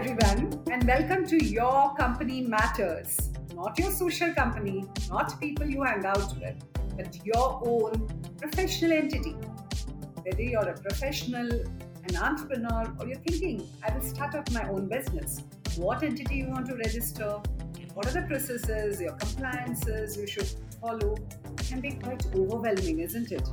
everyone, and welcome to Your Company Matters. Not your social company, not people you hang out with, but your own professional entity. Whether you're a professional, an entrepreneur, or you're thinking, I will start up my own business, what entity you want to register, what are the processes, your compliances you should follow, can be quite overwhelming, isn't it?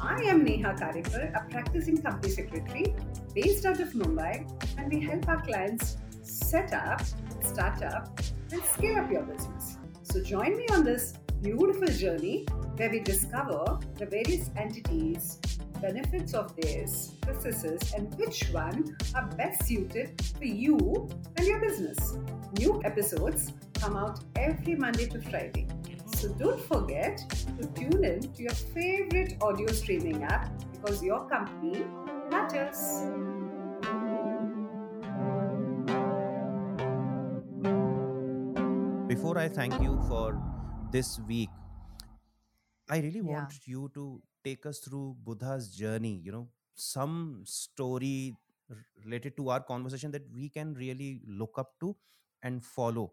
I am Neha Karikar, a practicing company secretary based out of Mumbai, and we help our clients set up, start up, and scale up your business. So join me on this beautiful journey where we discover the various entities, benefits of theirs, processes, and which one are best suited for you and your business. New episodes come out every Monday to Friday. So don't forget to tune in to your favorite audio streaming app because your company matters. Before I thank you for this week, I really Yeah. want you to take us through Buddha's journey, you know, some story related to our conversation that we can really look up to and follow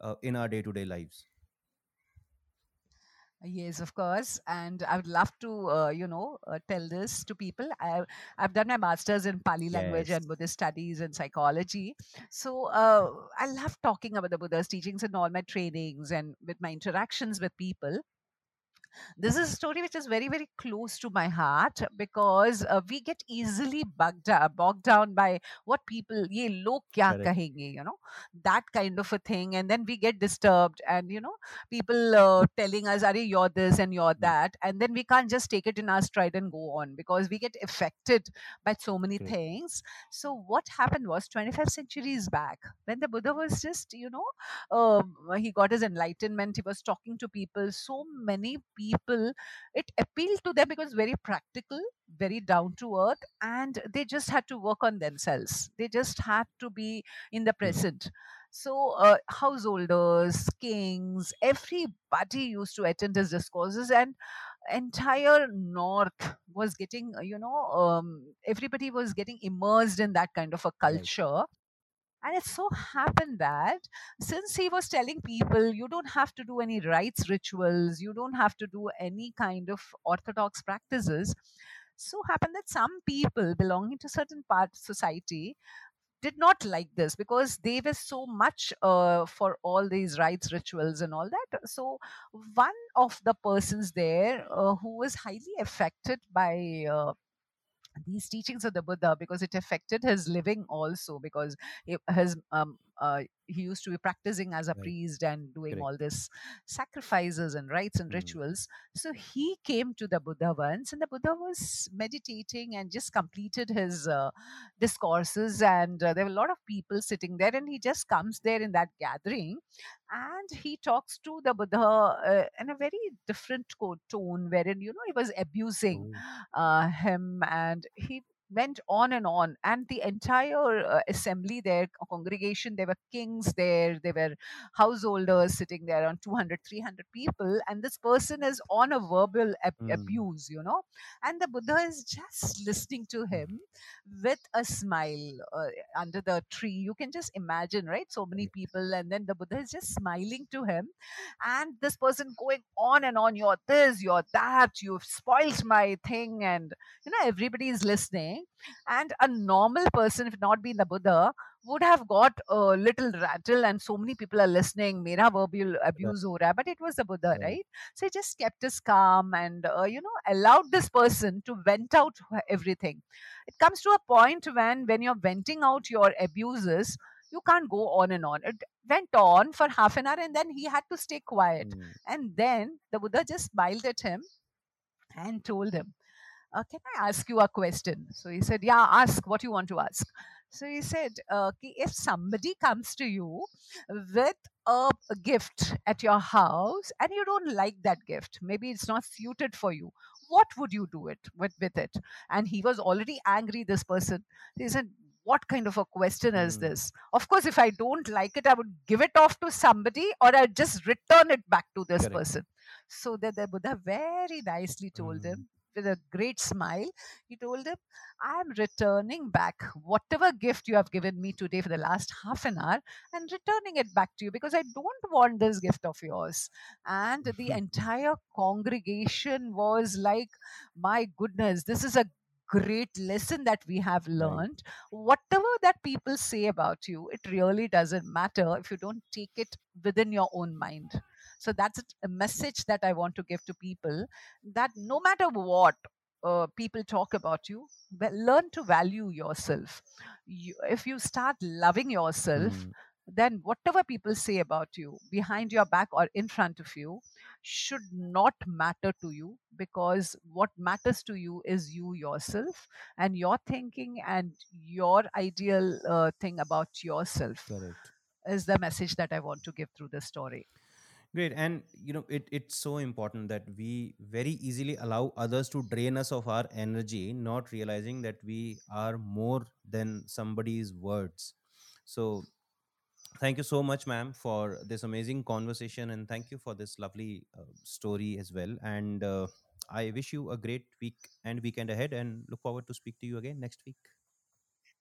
uh, in our day to day lives. Yes, of course. And I would love to, uh, you know, uh, tell this to people. I, I've done my master's in Pali language Yes. and Buddhist studies and psychology. So uh, I love talking about the Buddha's teachings in all my trainings and with my interactions with people. This is a story which is very very close to my heart because uh, we get easily bugged uh, bogged down by what people ye log kya Correct. kahenge you know that kind of a thing and then we get disturbed and you know people uh, telling us are you're this and you're Mm. that and then we can't just take it in our stride and go on because we get affected by so many Correct. things so what happened was 25 centuries back when the buddha was just you know um, he got his enlightenment he was talking to people so many people it appealed to them because very practical very down to earth and they just had to work on themselves. They just had to be in the Mm. present. So uh, householders kings everybody used to attend his discourses and entire north was getting you know um, everybody was getting immersed in that kind of a culture and it so happened that since he was telling people you don't have to do any rites rituals, you don't have to do any kind of orthodox practices, so happened that some people belonging to certain part of society did not like this because they were so much uh, for all these rites rituals and all that. So one of the persons there uh, who was highly affected by uh, these teachings of the Buddha because it affected his living also because his um, uh, he used to be practicing as a Right. priest and doing Correct. all this sacrifices and rites and Mm. rituals. So he came to the Buddha once, and the Buddha was meditating and just completed his uh, discourses, and uh, there were a lot of people sitting there, and he just comes there in that gathering, and he talks to the Buddha uh, in a very different tone, wherein you know he was abusing uh, him and he went on and on and the entire uh, assembly there congregation there were kings there there were householders sitting there on 200 300 people and this person is on a verbal ab- Mm. abuse you know? And the buddha is just listening to Mm. him with a smile uh, under the tree. You can just imagine right? So many people and then the buddha is just smiling to him and this person going on and on you're this you're that you've spoiled my thing and you know everybody is listening and a normal person if not been the buddha would have got a little rattle and so many people are listening mera verbal abuse ho raha but it was the buddha Right. right? So he just kept his calm and uh, you know allowed this person to vent out everything. It comes to a point when when you're venting out your abuses you can't go on and on. It went on for half an hour and then he had to stay quiet. Mm. and then the buddha just smiled at him and told him uh, can I ask you a question? So he said, yeah, ask what you want to ask. So he said, uh, if somebody comes to you with a, gift at your house and you don't like that gift, maybe it's not suited for you, what would you do it with, with it? And he was already angry, this person. He said, what kind of a question is Mm. this? Of course, if I don't like it, I would give it off to somebody or I'd just return it back to this Correct. person. So that the Buddha very nicely told Mm. him, with a great smile. He told him, I am returning back whatever gift you have given me today for the last half an hour and returning it back to you because I don't want this gift of yours. And the mm-hmm. entire congregation was like, My goodness, this is a great lesson that we have learned. Whatever that people say about you, it really doesn't matter if you don't take it within your own mind. So that's a message that I want to give to people that no matter what, uh, people talk about you, learn to value yourself. You, if you start loving yourself, Mm. then whatever people say about you behind your back or in front of you should not matter to you because what matters to you is you yourself and your thinking and your ideal uh, thing about yourself Correct. is the message that I want to give through this story. Great. And you know, it, it's so important that we very easily allow others to drain us of our energy, not realizing that we are more than somebody's words. So thank you so much, ma'am, for this amazing conversation and thank you for this lovely uh, story as well. And uh, I wish you a great week and weekend ahead and look forward to speak to you again next week.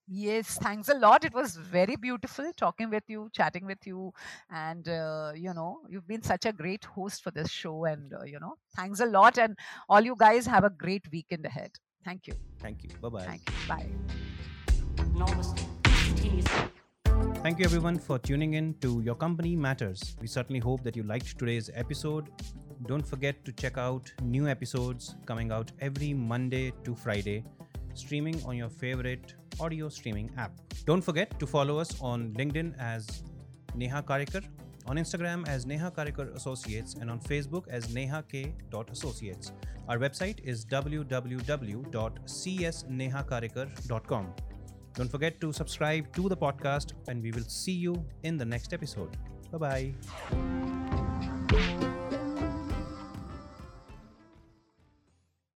Yes, thanks a lot. It was very beautiful talking with you, chatting with you, and uh, you know, you've been such a great host for this show. And uh, you know, thanks a lot. And all you guys have a great weekend ahead. Thank you. Thank you. Bye bye. Thank you. Bye. Thank you everyone for tuning in to Your Company Matters. We certainly hope that you liked today's episode. Don't forget to check out new episodes coming out every Monday to Friday, streaming on your favorite audio streaming app. Don't forget to follow us on LinkedIn as Neha Karikar, on Instagram as Neha Karikar Associates, and on Facebook as Neha K. Associates. Our website is www.csnehakarikar.com. Don't forget to subscribe to the podcast, and we will see you in the next episode. Bye bye.